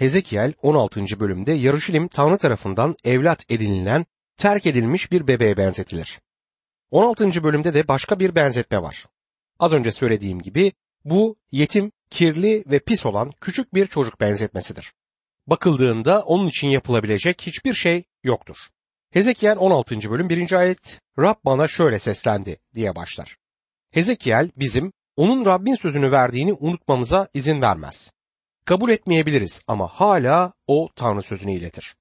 Hezekiel 16. bölümde Yarışilim Tanrı tarafından evlat edinilen terk edilmiş bir bebeğe benzetilir. 16. bölümde de başka bir benzetme var. Az önce söylediğim gibi bu yetim, kirli ve pis olan küçük bir çocuk benzetmesidir. Bakıldığında onun için yapılabilecek hiçbir şey yoktur. Hezekiel 16. bölüm 1. ayet Rab bana şöyle seslendi diye başlar. Hezekiel bizim onun Rabbin sözünü verdiğini unutmamıza izin vermez. Kabul etmeyebiliriz ama hala o Tanrı sözünü iletir.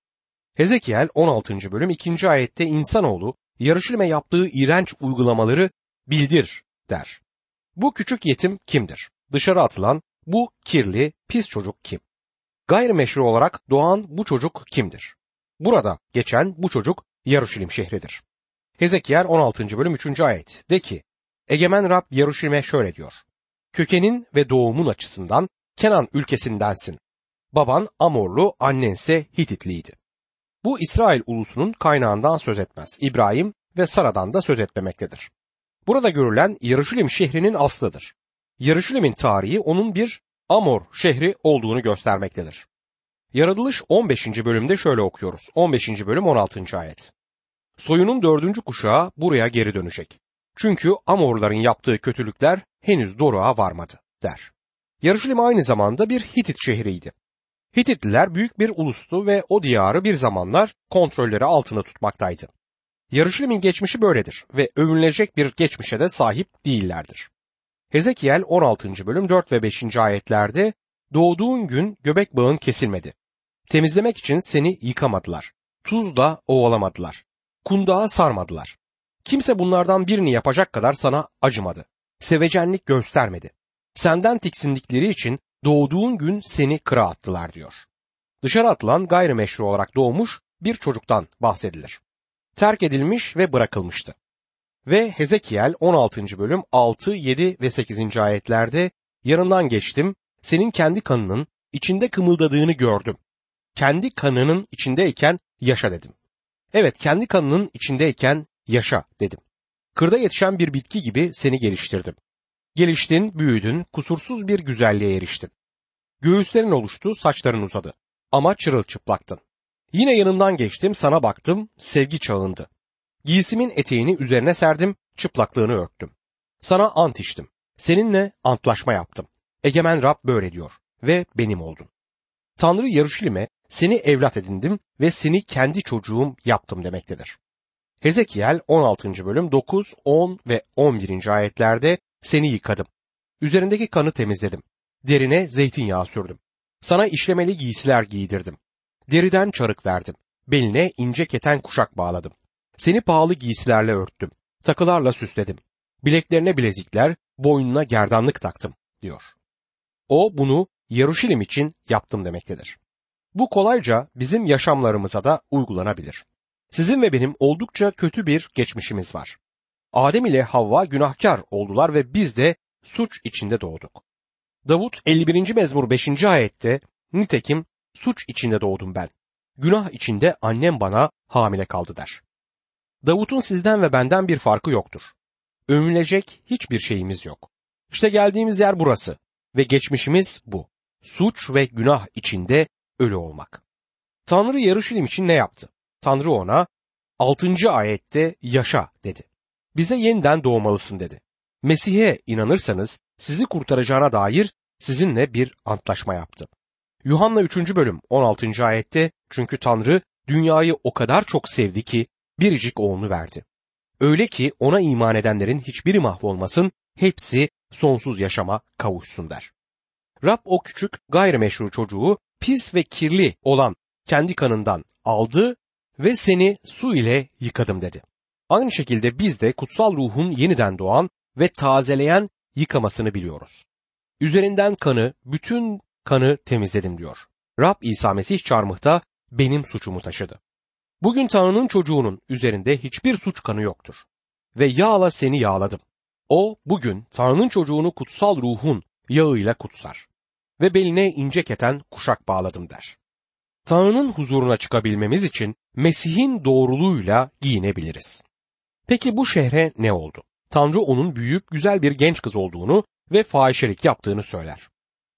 Hezekiel 16. bölüm 2. ayette insanoğlu Yarışilime yaptığı iğrenç uygulamaları bildir der. Bu küçük yetim kimdir? Dışarı atılan bu kirli, pis çocuk kim? Gayrimeşru olarak doğan bu çocuk kimdir? Burada geçen bu çocuk Yaruşilim şehridir. Hezekiel 16. bölüm 3. ayet de ki, Egemen Rab Yaruşilim'e şöyle diyor. Kökenin ve doğumun açısından Kenan ülkesindensin. Baban Amorlu, annense Hititliydi. Bu İsrail ulusunun kaynağından söz etmez. İbrahim ve Sara'dan da söz etmemektedir. Burada görülen Yarışilim şehrinin aslıdır. Yarışilim'in tarihi onun bir Amor şehri olduğunu göstermektedir. Yaratılış 15. bölümde şöyle okuyoruz. 15. bölüm 16. ayet. Soyunun dördüncü kuşağı buraya geri dönecek. Çünkü Amorların yaptığı kötülükler henüz doruğa varmadı der. Yarışilim aynı zamanda bir Hitit şehriydi. Hititliler büyük bir ulustu ve o diyarı bir zamanlar kontrolleri altında tutmaktaydı. Yarışilim'in geçmişi böyledir ve övünülecek bir geçmişe de sahip değillerdir. Hezekiel 16. bölüm 4 ve 5. ayetlerde doğduğun gün göbek bağın kesilmedi. Temizlemek için seni yıkamadılar. Tuzla ovalamadılar. Kundağa sarmadılar. Kimse bunlardan birini yapacak kadar sana acımadı. Sevecenlik göstermedi. Senden tiksindikleri için doğduğun gün seni kıra attılar diyor. Dışarı atılan gayrimeşru olarak doğmuş bir çocuktan bahsedilir. Terk edilmiş ve bırakılmıştı. Ve Hezekiel 16. bölüm 6, 7 ve 8. ayetlerde yanından geçtim, senin kendi kanının içinde kımıldadığını gördüm. Kendi kanının içindeyken yaşa dedim. Evet kendi kanının içindeyken yaşa dedim. Kırda yetişen bir bitki gibi seni geliştirdim. Geliştin, büyüdün, kusursuz bir güzelliğe eriştin. Göğüslerin oluştu, saçların uzadı. Ama çırılçıplaktın. Yine yanından geçtim, sana baktım, sevgi çağındı. Giysimin eteğini üzerine serdim, çıplaklığını örttüm. Sana ant içtim. Seninle antlaşma yaptım. Egemen Rab böyle diyor ve benim oldun. Tanrı Yarışilim'e seni evlat edindim ve seni kendi çocuğum yaptım demektedir. Hezekiel 16. bölüm 9, 10 ve 11. ayetlerde seni yıkadım. Üzerindeki kanı temizledim. Derine zeytinyağı sürdüm. Sana işlemeli giysiler giydirdim. Deriden çarık verdim. Beline ince keten kuşak bağladım. Seni pahalı giysilerle örttüm. Takılarla süsledim. Bileklerine bilezikler, boynuna gerdanlık taktım, diyor. O bunu Yaruşilim için yaptım demektedir. Bu kolayca bizim yaşamlarımıza da uygulanabilir. Sizin ve benim oldukça kötü bir geçmişimiz var. Adem ile Havva günahkar oldular ve biz de suç içinde doğduk. Davut 51. mezmur 5. ayette nitekim suç içinde doğdum ben. Günah içinde annem bana hamile kaldı der. Davut'un sizden ve benden bir farkı yoktur. Övünülecek hiçbir şeyimiz yok. İşte geldiğimiz yer burası ve geçmişimiz bu. Suç ve günah içinde ölü olmak. Tanrı Yarışilim için ne yaptı? Tanrı ona 6. ayette yaşa dedi. Bize yeniden doğmalısın dedi. Mesih'e inanırsanız sizi kurtaracağına dair sizinle bir antlaşma yaptı. Yuhanna 3. bölüm 16. ayette çünkü Tanrı dünyayı o kadar çok sevdi ki biricik oğlunu verdi. Öyle ki ona iman edenlerin hiçbiri mahvolmasın, hepsi sonsuz yaşama kavuşsun der. Rab o küçük gayrimeşru çocuğu pis ve kirli olan kendi kanından aldı ve seni su ile yıkadım dedi. Aynı şekilde biz de kutsal ruhun yeniden doğan ve tazeleyen yıkamasını biliyoruz. Üzerinden kanı, bütün kanı temizledim diyor. Rab İsa Mesih çarmıhta benim suçumu taşıdı. Bugün Tanrı'nın çocuğunun üzerinde hiçbir suç kanı yoktur. Ve yağla seni yağladım. O bugün Tanrı'nın çocuğunu kutsal ruhun yağıyla kutsar. Ve beline ince keten kuşak bağladım der. Tanrı'nın huzuruna çıkabilmemiz için Mesih'in doğruluğuyla giyinebiliriz. Peki bu şehre ne oldu? Tanrı onun büyük, güzel bir genç kız olduğunu ve fahişelik yaptığını söyler.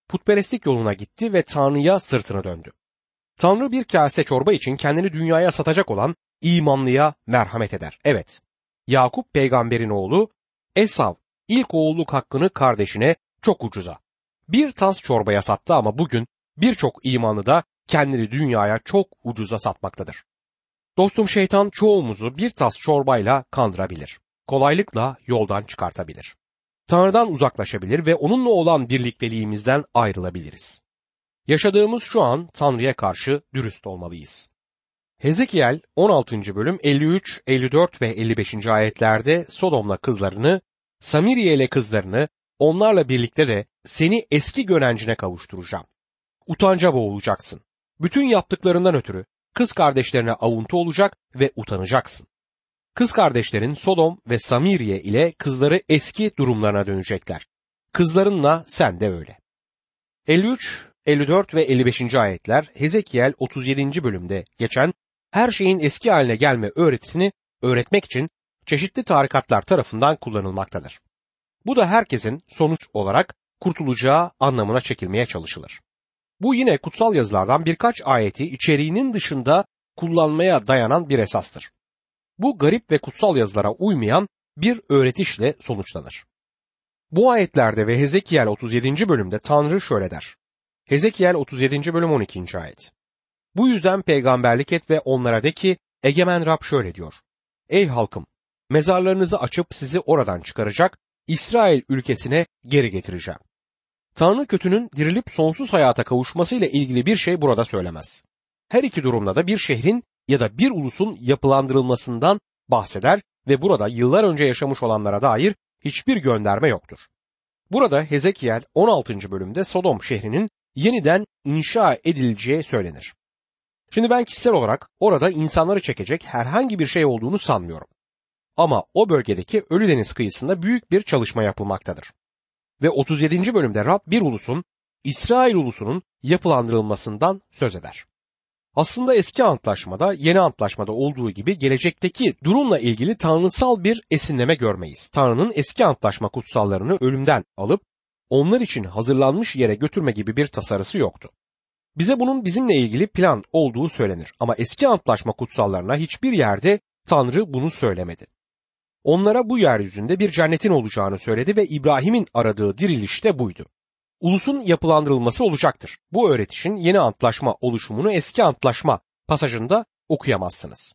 putperestlik yoluna gitti ve Tanrı'ya sırtını döndü. Tanrı bir kase çorba için kendini dünyaya satacak olan imanlıya merhamet eder. Evet, Yakup peygamberin oğlu Esav ilk oğulluk hakkını kardeşine çok ucuza. Bir tas çorbaya sattı ama bugün birçok imanlı da kendini dünyaya çok ucuza satmaktadır. Dostum şeytan çoğumuzu bir tas çorbayla kandırabilir. Kolaylıkla yoldan çıkartabilir. Tanrı'dan uzaklaşabilir ve onunla olan birlikteliğimizden ayrılabiliriz. Yaşadığımız şu an Tanrı'ya karşı dürüst olmalıyız. Hezekiel 16. bölüm 53, 54 ve 55. ayetlerde Sodom'la kızlarını, Samiriye ile kızlarını, onlarla birlikte de seni eski görencine kavuşturacağım. Utanca boğulacaksın. Bütün yaptıklarından ötürü kız kardeşlerine avuntu olacak ve utanacaksın. Kız kardeşlerin Sodom ve Samiriye ile kızları eski durumlarına dönecekler. Kızlarınla sen de öyle. 53, 54 ve 55. ayetler Hezekiel 37. bölümde geçen her şeyin eski haline gelme öğretisini öğretmek için çeşitli tarikatlar tarafından kullanılmaktadır. Bu da herkesin sonuç olarak kurtulacağı anlamına çekilmeye çalışılır. Bu yine kutsal yazılardan birkaç ayeti içeriğinin dışında kullanmaya dayanan bir esastır. Bu garip ve kutsal yazılara uymayan bir öğretişle sonuçlanır. Bu ayetlerde ve Hezekiel 37. bölümde Tanrı şöyle der. Hezekiel 37. bölüm 12. ayet. Bu yüzden peygamberlik et ve onlara de ki Egemen Rab şöyle diyor. Ey halkım mezarlarınızı açıp sizi oradan çıkaracak İsrail ülkesine geri getireceğim. Tanrı kötünün dirilip sonsuz hayata kavuşmasıyla ilgili bir şey burada söylemez. Her iki durumda da bir şehrin ya da bir ulusun yapılandırılmasından bahseder ve burada yıllar önce yaşamış olanlara dair hiçbir gönderme yoktur. Burada Hezekiel 16. bölümde Sodom şehrinin yeniden inşa edileceği söylenir. Şimdi ben kişisel olarak orada insanları çekecek herhangi bir şey olduğunu sanmıyorum. Ama o bölgedeki Ölü Deniz kıyısında büyük bir çalışma yapılmaktadır. Ve 37. bölümde Rab bir ulusun, İsrail ulusunun yapılandırılmasından söz eder. Aslında eski antlaşmada, yeni antlaşmada olduğu gibi gelecekteki durumla ilgili tanrısal bir esinleme görmeyiz. Tanrı'nın eski antlaşma kutsallarını ölümden alıp onlar için hazırlanmış yere götürme gibi bir tasarısı yoktu. Bize bunun bizimle ilgili plan olduğu söylenir ama eski antlaşma kutsallarına hiçbir yerde Tanrı bunu söylemedi. Onlara bu yeryüzünde bir cennetin olacağını söyledi ve İbrahim'in aradığı diriliş de buydu. Ulusun yapılandırılması olacaktır. Bu öğretişin yeni antlaşma oluşumunu eski antlaşma pasajında okuyamazsınız.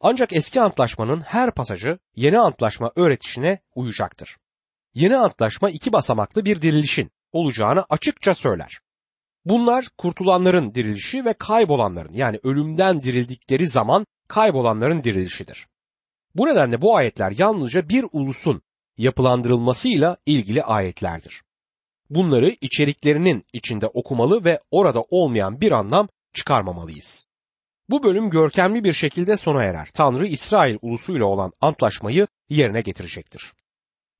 Ancak eski antlaşmanın her pasajı yeni antlaşma öğretişine uyacaktır. Yeni antlaşma iki basamaklı bir dirilişin olacağını açıkça söyler. Bunlar kurtulanların dirilişi ve kaybolanların yani ölümden dirildikleri zaman kaybolanların dirilişidir. Bu nedenle bu ayetler yalnızca bir ulusun yapılandırılmasıyla ilgili ayetlerdir. Bunları içeriklerinin içinde okumalı ve orada olmayan bir anlam çıkarmamalıyız. Bu bölüm görkemli bir şekilde sona erer. Tanrı İsrail ulusuyla olan antlaşmayı yerine getirecektir.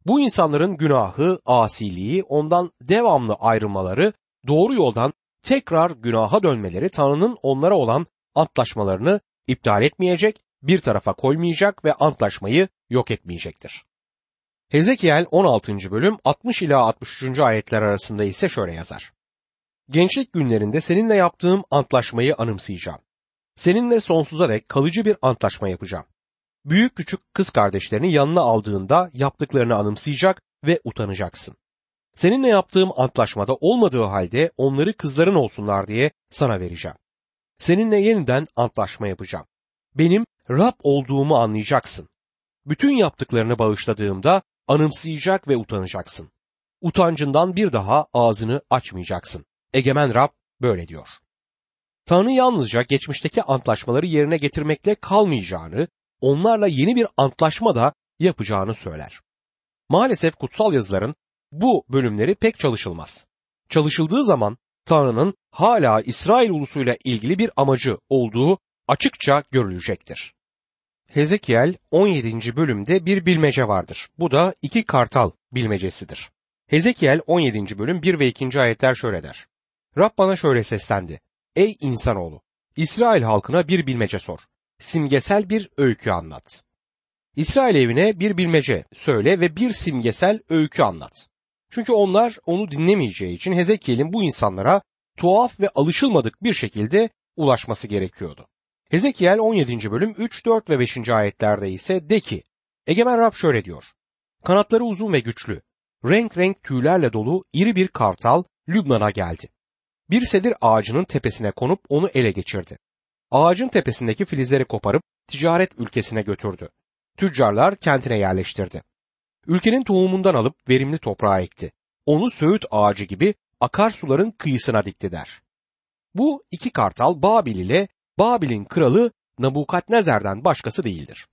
Bu insanların günahı, asiliği, ondan devamlı ayrılmaları, doğru yoldan tekrar günaha dönmeleri Tanrı'nın onlara olan antlaşmalarını iptal etmeyecek, bir tarafa koymayacak ve antlaşmayı yok etmeyecektir. Hezekiel 16. bölüm 60 ila 63. ayetler arasında ise şöyle yazar. Gençlik günlerinde seninle yaptığım antlaşmayı anımsayacağım. Seninle sonsuza dek kalıcı bir antlaşma yapacağım. Büyük küçük kız kardeşlerini yanına aldığında yaptıklarını anımsayacak ve utanacaksın. Seninle yaptığım antlaşmada olmadığı halde onları kızların olsunlar diye sana vereceğim. Seninle yeniden antlaşma yapacağım. Benim Rab olduğumu anlayacaksın. Bütün yaptıklarını bağışladığımda anımsayacak ve utanacaksın. Utancından bir daha ağzını açmayacaksın. Egemen Rab böyle diyor. Tanrı yalnızca geçmişteki antlaşmaları yerine getirmekle kalmayacağını, onlarla yeni bir antlaşma da yapacağını söyler. Maalesef kutsal yazıların bu bölümleri pek çalışılmaz. Çalışıldığı zaman Tanrı'nın hala İsrail ulusuyla ilgili bir amacı olduğu açıkça görülecektir. Hezekiel 17. bölümde bir bilmece vardır. Bu da iki kartal bilmecesidir. Hezekiel 17. bölüm 1 ve 2. ayetler şöyle der. Rab bana şöyle seslendi. Ey insanoğlu! İsrail halkına bir bilmece sor. Simgesel bir öykü anlat. İsrail evine bir bilmece söyle ve bir simgesel öykü anlat. Çünkü onlar onu dinlemeyeceği için Hezekiel'in bu insanlara tuhaf ve alışılmadık bir şekilde ulaşması gerekiyordu. Hezekiel 17. bölüm 3, 4 ve 5. ayetlerde ise de ki, Egemen Rab şöyle diyor. Kanatları uzun ve güçlü, renk renk tüylerle dolu iri bir kartal Lübnan'a geldi. Bir sedir ağacının tepesine konup onu ele geçirdi. Ağacın tepesindeki filizleri koparıp ticaret ülkesine götürdü. Tüccarlar kentine yerleştirdi. Ülkenin tohumundan alıp verimli toprağa ekti. Onu söğüt ağacı gibi akarsuların kıyısına dikti der. Bu iki kartal Babil ile Babil'in kralı Nabukadnezer'den başkası değildir.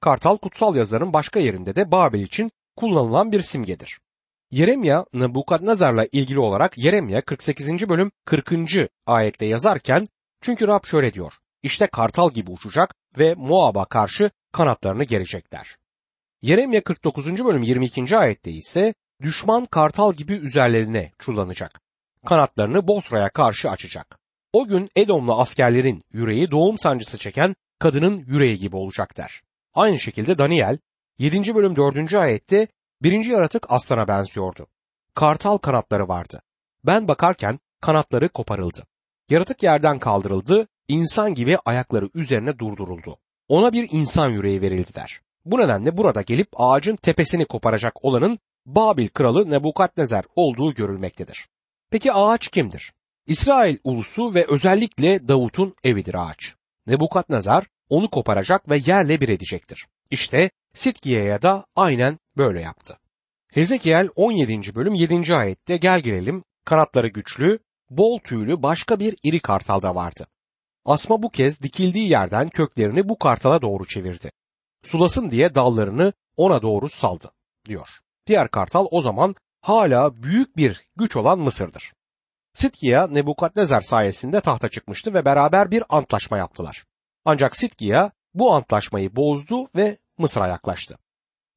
Kartal kutsal yazıların başka yerinde de Babil için kullanılan bir simgedir. Yeremya Nabukadnezar'la ilgili olarak Yeremya 48. bölüm 40. ayette yazarken çünkü Rab şöyle diyor. İşte kartal gibi uçacak ve Moab'a karşı kanatlarını gerecekler. Yeremya 49. bölüm 22. ayette ise düşman kartal gibi üzerlerine çullanacak. Kanatlarını Bosra'ya karşı açacak. O gün Edomlu askerlerin yüreği doğum sancısı çeken kadının yüreği gibi olacak der. Aynı şekilde Daniel 7. bölüm 4. ayette birinci yaratık aslana benziyordu. Kartal kanatları vardı. Ben bakarken kanatları koparıldı. Yaratık yerden kaldırıldı, insan gibi ayakları üzerine durduruldu. Ona bir insan yüreği verildi der. Bu nedenle burada gelip ağacın tepesini koparacak olanın Babil kralı Nebukadnezer olduğu görülmektedir. Peki ağaç kimdir? İsrail ulusu ve özellikle Davut'un evidir ağaç. Nebukadnezar onu koparacak ve yerle bir edecektir. İşte Sitkiye'ye da aynen böyle yaptı. Hezekiel 17. bölüm 7. ayette gel gelelim kanatları güçlü, bol tüylü başka bir iri kartal da vardı. Asma bu kez dikildiği yerden köklerini bu kartala doğru çevirdi. Sulasın diye dallarını ona doğru saldı, diyor. Diğer kartal o zaman hala büyük bir güç olan Mısır'dır. Sitkiya Nebukadnezar sayesinde tahta çıkmıştı ve beraber bir antlaşma yaptılar. Ancak Sitkiya bu antlaşmayı bozdu ve Mısır'a yaklaştı.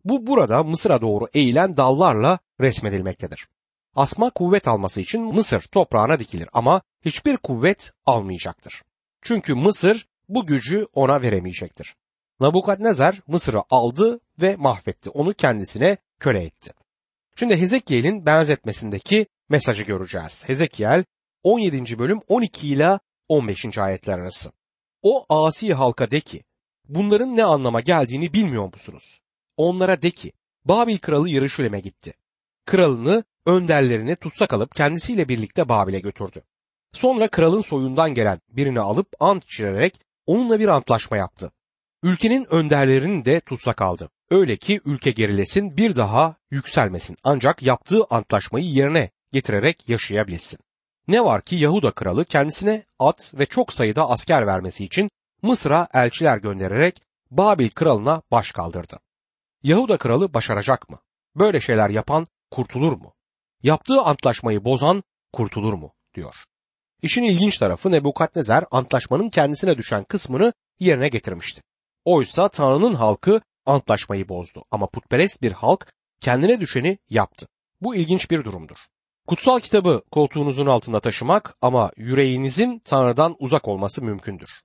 Bu burada Mısır'a doğru eğilen dallarla resmedilmektedir. Asma kuvvet alması için Mısır toprağına dikilir ama hiçbir kuvvet almayacaktır. Çünkü Mısır bu gücü ona veremeyecektir. Nabukadnezar Mısır'ı aldı ve mahvetti. Onu kendisine köle etti. Şimdi Hezekiel'in benzetmesindeki mesajı göreceğiz. Hezekiel 17. bölüm 12 ile 15. ayetler arası. O asi halka de ki, bunların ne anlama geldiğini bilmiyor musunuz? Onlara de ki, Babil kralı Yarışülem'e gitti. Kralını, önderlerini tutsak alıp kendisiyle birlikte Babil'e götürdü. Sonra kralın soyundan gelen birini alıp ant içirerek onunla bir antlaşma yaptı. Ülkenin önderlerini de tutsak aldı. Öyle ki ülke gerilesin bir daha yükselmesin ancak yaptığı antlaşmayı yerine getirerek yaşayabilsin. Ne var ki Yahuda kralı kendisine at ve çok sayıda asker vermesi için Mısır'a elçiler göndererek Babil kralına baş kaldırdı. Yahuda kralı başaracak mı? Böyle şeyler yapan kurtulur mu? Yaptığı antlaşmayı bozan kurtulur mu? diyor. İşin ilginç tarafı Nebukadnezar antlaşmanın kendisine düşen kısmını yerine getirmişti. Oysa Tanrı'nın halkı antlaşmayı bozdu ama putperest bir halk kendine düşeni yaptı. Bu ilginç bir durumdur. Kutsal kitabı koltuğunuzun altında taşımak ama yüreğinizin Tanrı'dan uzak olması mümkündür.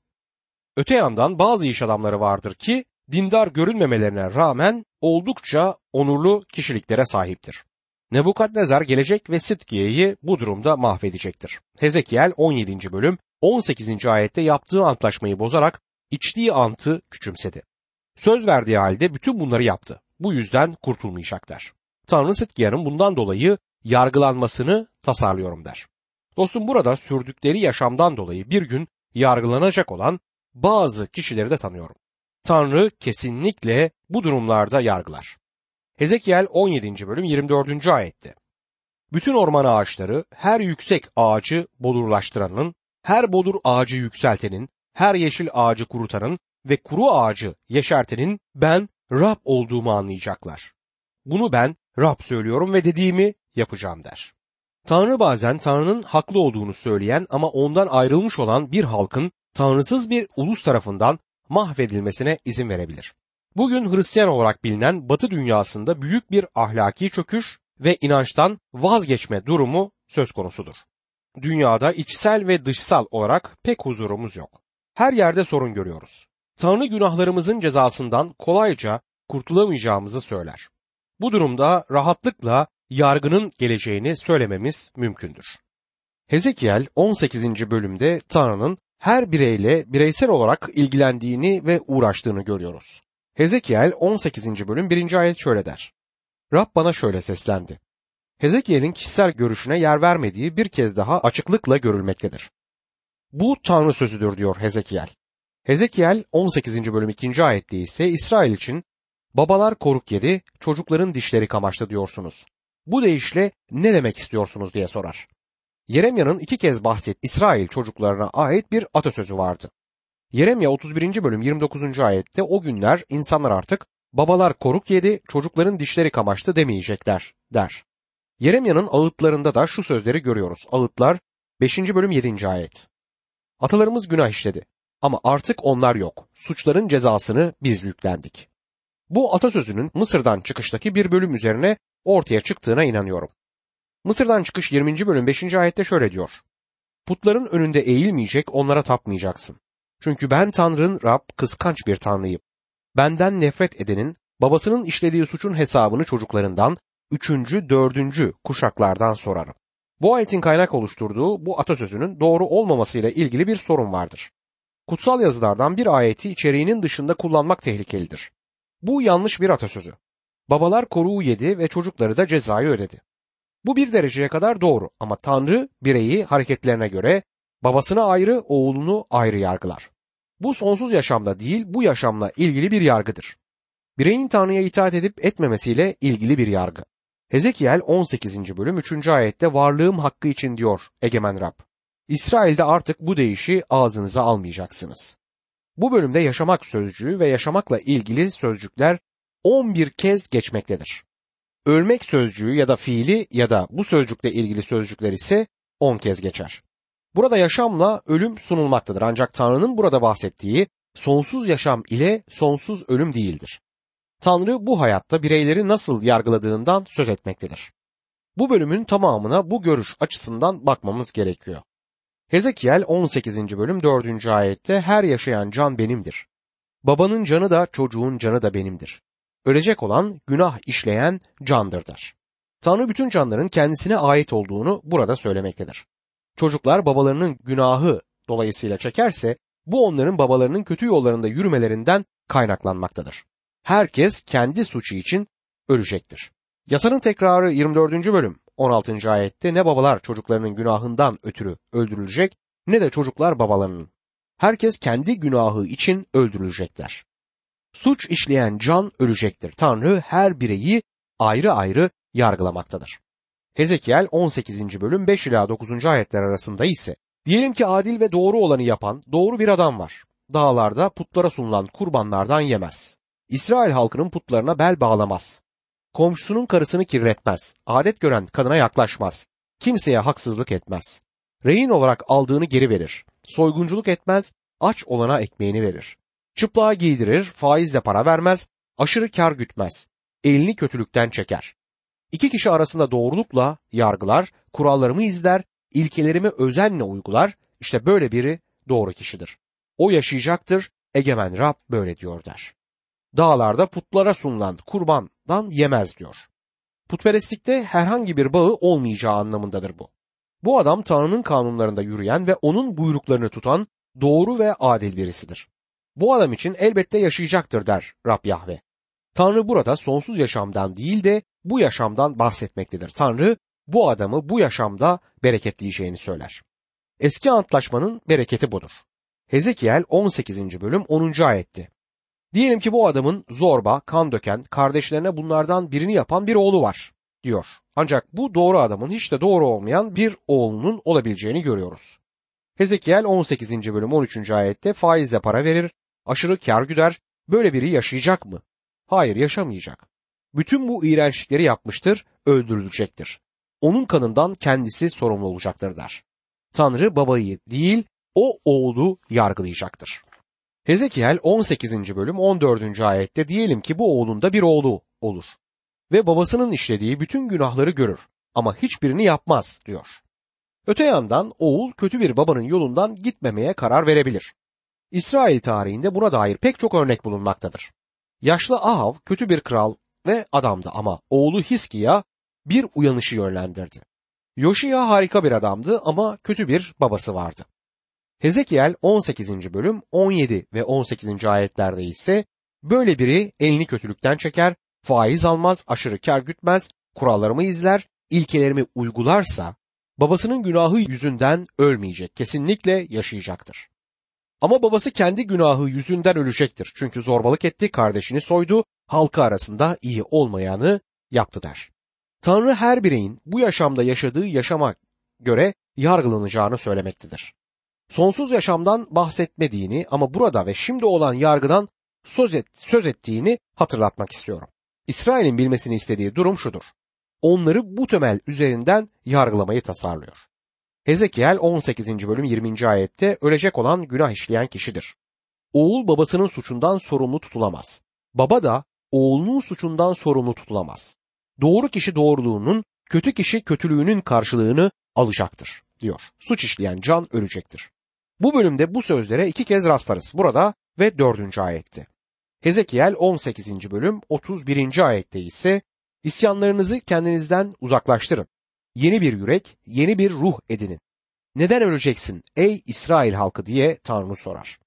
Öte yandan bazı iş adamları vardır ki dindar görünmemelerine rağmen oldukça onurlu kişiliklere sahiptir. Nebukadnezar gelecek ve Sitkiye'yi bu durumda mahvedecektir. Hezekiel 17. bölüm 18. ayette yaptığı antlaşmayı bozarak içtiği antı küçümsedi. Söz verdiği halde bütün bunları yaptı. Bu yüzden kurtulmayacak der. Tanrı Sitkiya'nın bundan dolayı yargılanmasını tasarlıyorum der. Dostum burada sürdükleri yaşamdan dolayı bir gün yargılanacak olan bazı kişileri de tanıyorum. Tanrı kesinlikle bu durumlarda yargılar. Hezekiel 17. bölüm 24. ayette. Bütün orman ağaçları her yüksek ağacı bodurlaştıranın, her bodur ağacı yükseltenin, her yeşil ağacı kurutanın ve kuru ağacı yeşertenin ben Rab olduğumu anlayacaklar. Bunu ben Rab söylüyorum ve dediğimi yapacağım der. Tanrı bazen Tanrı'nın haklı olduğunu söyleyen ama ondan ayrılmış olan bir halkın tanrısız bir ulus tarafından mahvedilmesine izin verebilir. Bugün Hristiyan olarak bilinen Batı dünyasında büyük bir ahlaki çöküş ve inançtan vazgeçme durumu söz konusudur. Dünyada içsel ve dışsal olarak pek huzurumuz yok. Her yerde sorun görüyoruz. Tanrı günahlarımızın cezasından kolayca kurtulamayacağımızı söyler. Bu durumda rahatlıkla yargının geleceğini söylememiz mümkündür. Hezekiel 18. bölümde Tanrı'nın her bireyle bireysel olarak ilgilendiğini ve uğraştığını görüyoruz. Hezekiel 18. bölüm 1. ayet şöyle der. Rab bana şöyle seslendi. Hezekiel'in kişisel görüşüne yer vermediği bir kez daha açıklıkla görülmektedir. Bu Tanrı sözüdür diyor Hezekiel. Hezekiel 18. bölüm 2. ayette ise İsrail için babalar koruk yedi, çocukların dişleri kamaştı diyorsunuz. Bu deyişle ne demek istiyorsunuz diye sorar. Yeremya'nın iki kez bahset İsrail çocuklarına ait bir atasözü vardı. Yeremya 31. bölüm 29. ayette o günler insanlar artık babalar koruk yedi, çocukların dişleri kamaştı demeyecekler der. Yeremya'nın ağıtlarında da şu sözleri görüyoruz. Ağıtlar 5. bölüm 7. ayet. Atalarımız günah işledi ama artık onlar yok. Suçların cezasını biz yüklendik. Bu atasözünün Mısır'dan çıkıştaki bir bölüm üzerine ortaya çıktığına inanıyorum. Mısır'dan çıkış 20. bölüm 5. ayette şöyle diyor. Putların önünde eğilmeyecek, onlara tapmayacaksın. Çünkü ben Tanrı'nın Rab, kıskanç bir Tanrıyım. Benden nefret edenin, babasının işlediği suçun hesabını çocuklarından, üçüncü, dördüncü kuşaklardan sorarım. Bu ayetin kaynak oluşturduğu bu atasözünün doğru olmamasıyla ilgili bir sorun vardır. Kutsal yazılardan bir ayeti içeriğinin dışında kullanmak tehlikelidir. Bu yanlış bir atasözü. Babalar koruğu yedi ve çocukları da cezayı ödedi. Bu bir dereceye kadar doğru ama Tanrı bireyi hareketlerine göre babasına ayrı, oğlunu ayrı yargılar. Bu sonsuz yaşamda değil, bu yaşamla ilgili bir yargıdır. Bireyin Tanrı'ya itaat edip etmemesiyle ilgili bir yargı. Hezekiel 18. bölüm 3. ayette varlığım hakkı için diyor Egemen Rab. İsrail'de artık bu deyişi ağzınıza almayacaksınız. Bu bölümde yaşamak sözcüğü ve yaşamakla ilgili sözcükler 11 kez geçmektedir. Ölmek sözcüğü ya da fiili ya da bu sözcükle ilgili sözcükler ise 10 kez geçer. Burada yaşamla ölüm sunulmaktadır ancak Tanrı'nın burada bahsettiği sonsuz yaşam ile sonsuz ölüm değildir. Tanrı bu hayatta bireyleri nasıl yargıladığından söz etmektedir. Bu bölümün tamamına bu görüş açısından bakmamız gerekiyor. Hezekiel 18. bölüm 4. ayette her yaşayan can benimdir. Babanın canı da çocuğun canı da benimdir. Ölecek olan günah işleyen candır der. Tanrı bütün canların kendisine ait olduğunu burada söylemektedir. Çocuklar babalarının günahı dolayısıyla çekerse bu onların babalarının kötü yollarında yürümelerinden kaynaklanmaktadır. Herkes kendi suçu için ölecektir. Yasanın tekrarı 24. bölüm 16. ayette ne babalar çocuklarının günahından ötürü öldürülecek ne de çocuklar babalarının. Herkes kendi günahı için öldürülecekler. Suç işleyen can ölecektir. Tanrı her bireyi ayrı ayrı yargılamaktadır. Hezekiel 18. bölüm 5 ila 9. ayetler arasında ise diyelim ki adil ve doğru olanı yapan doğru bir adam var. Dağlarda putlara sunulan kurbanlardan yemez. İsrail halkının putlarına bel bağlamaz. Komşusunun karısını kirletmez. Adet gören kadına yaklaşmaz. Kimseye haksızlık etmez. Rehin olarak aldığını geri verir. Soygunculuk etmez, aç olana ekmeğini verir. Çıplığa giydirir, faizle para vermez, aşırı kar gütmez. Elini kötülükten çeker. İki kişi arasında doğrulukla yargılar, kurallarımı izler, ilkelerimi özenle uygular. İşte böyle biri doğru kişidir. O yaşayacaktır, egemen Rab böyle diyor der. Dağlarda putlara sunulan kurbandan yemez diyor. Putperestlikte herhangi bir bağı olmayacağı anlamındadır bu. Bu adam Tanrı'nın kanunlarında yürüyen ve onun buyruklarını tutan doğru ve adil birisidir. Bu adam için elbette yaşayacaktır der Rab Yahve. Tanrı burada sonsuz yaşamdan değil de bu yaşamdan bahsetmektedir. Tanrı bu adamı bu yaşamda bereketleyeceğini söyler. Eski antlaşmanın bereketi budur. Hezekiel 18. bölüm 10. ayetti. Diyelim ki bu adamın zorba, kan döken, kardeşlerine bunlardan birini yapan bir oğlu var diyor. Ancak bu doğru adamın hiç de doğru olmayan bir oğlunun olabileceğini görüyoruz. Hezekiel 18. bölüm 13. ayette faizle para verir, aşırı kar güder, böyle biri yaşayacak mı? Hayır yaşamayacak. Bütün bu iğrençlikleri yapmıştır, öldürülecektir. Onun kanından kendisi sorumlu olacaktır der. Tanrı babayı değil, o oğlu yargılayacaktır. Hezekiel 18. bölüm 14. ayette diyelim ki bu oğlunda bir oğlu olur ve babasının işlediği bütün günahları görür ama hiçbirini yapmaz diyor. Öte yandan oğul kötü bir babanın yolundan gitmemeye karar verebilir. İsrail tarihinde buna dair pek çok örnek bulunmaktadır. Yaşlı Ahav kötü bir kral ve adamdı ama oğlu Hiskiya bir uyanışı yönlendirdi. Yoşiya harika bir adamdı ama kötü bir babası vardı. Hezekiel 18. bölüm 17 ve 18. ayetlerde ise böyle biri elini kötülükten çeker, faiz almaz, aşırı kar gütmez, kurallarımı izler, ilkelerimi uygularsa babasının günahı yüzünden ölmeyecek, kesinlikle yaşayacaktır. Ama babası kendi günahı yüzünden ölecektir. Çünkü zorbalık etti, kardeşini soydu, halkı arasında iyi olmayanı yaptı der. Tanrı her bireyin bu yaşamda yaşadığı yaşama göre yargılanacağını söylemektedir. Sonsuz yaşamdan bahsetmediğini ama burada ve şimdi olan yargıdan söz, et, söz ettiğini hatırlatmak istiyorum. İsrail'in bilmesini istediği durum şudur. Onları bu temel üzerinden yargılamayı tasarlıyor. Hezekiel 18. bölüm 20. ayette ölecek olan günah işleyen kişidir. Oğul babasının suçundan sorumlu tutulamaz. Baba da oğlunun suçundan sorumlu tutulamaz. Doğru kişi doğruluğunun, kötü kişi kötülüğünün karşılığını alacaktır diyor. Suç işleyen can ölecektir. Bu bölümde bu sözlere iki kez rastlarız. Burada ve dördüncü ayette. Hezekiel 18. bölüm 31. ayette ise İsyanlarınızı kendinizden uzaklaştırın. Yeni bir yürek, yeni bir ruh edinin. Neden öleceksin ey İsrail halkı diye Tanrı sorar.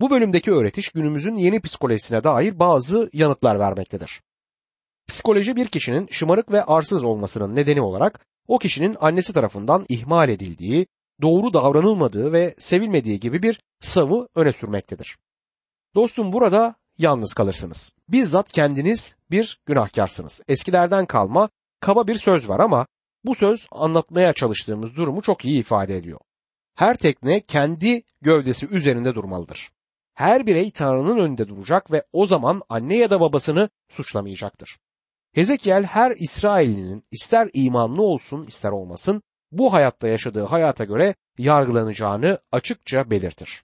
Bu bölümdeki öğretiş günümüzün yeni psikolojisine dair bazı yanıtlar vermektedir. Psikoloji bir kişinin şımarık ve arsız olmasının nedeni olarak o kişinin annesi tarafından ihmal edildiği, doğru davranılmadığı ve sevilmediği gibi bir savı öne sürmektedir. Dostum burada yalnız kalırsınız. Bizzat kendiniz bir günahkarsınız. Eskilerden kalma kaba bir söz var ama bu söz anlatmaya çalıştığımız durumu çok iyi ifade ediyor. Her tekne kendi gövdesi üzerinde durmalıdır. Her birey Tanrı'nın önünde duracak ve o zaman anne ya da babasını suçlamayacaktır. Hezekiel her İsrailinin ister imanlı olsun ister olmasın bu hayatta yaşadığı hayata göre yargılanacağını açıkça belirtir.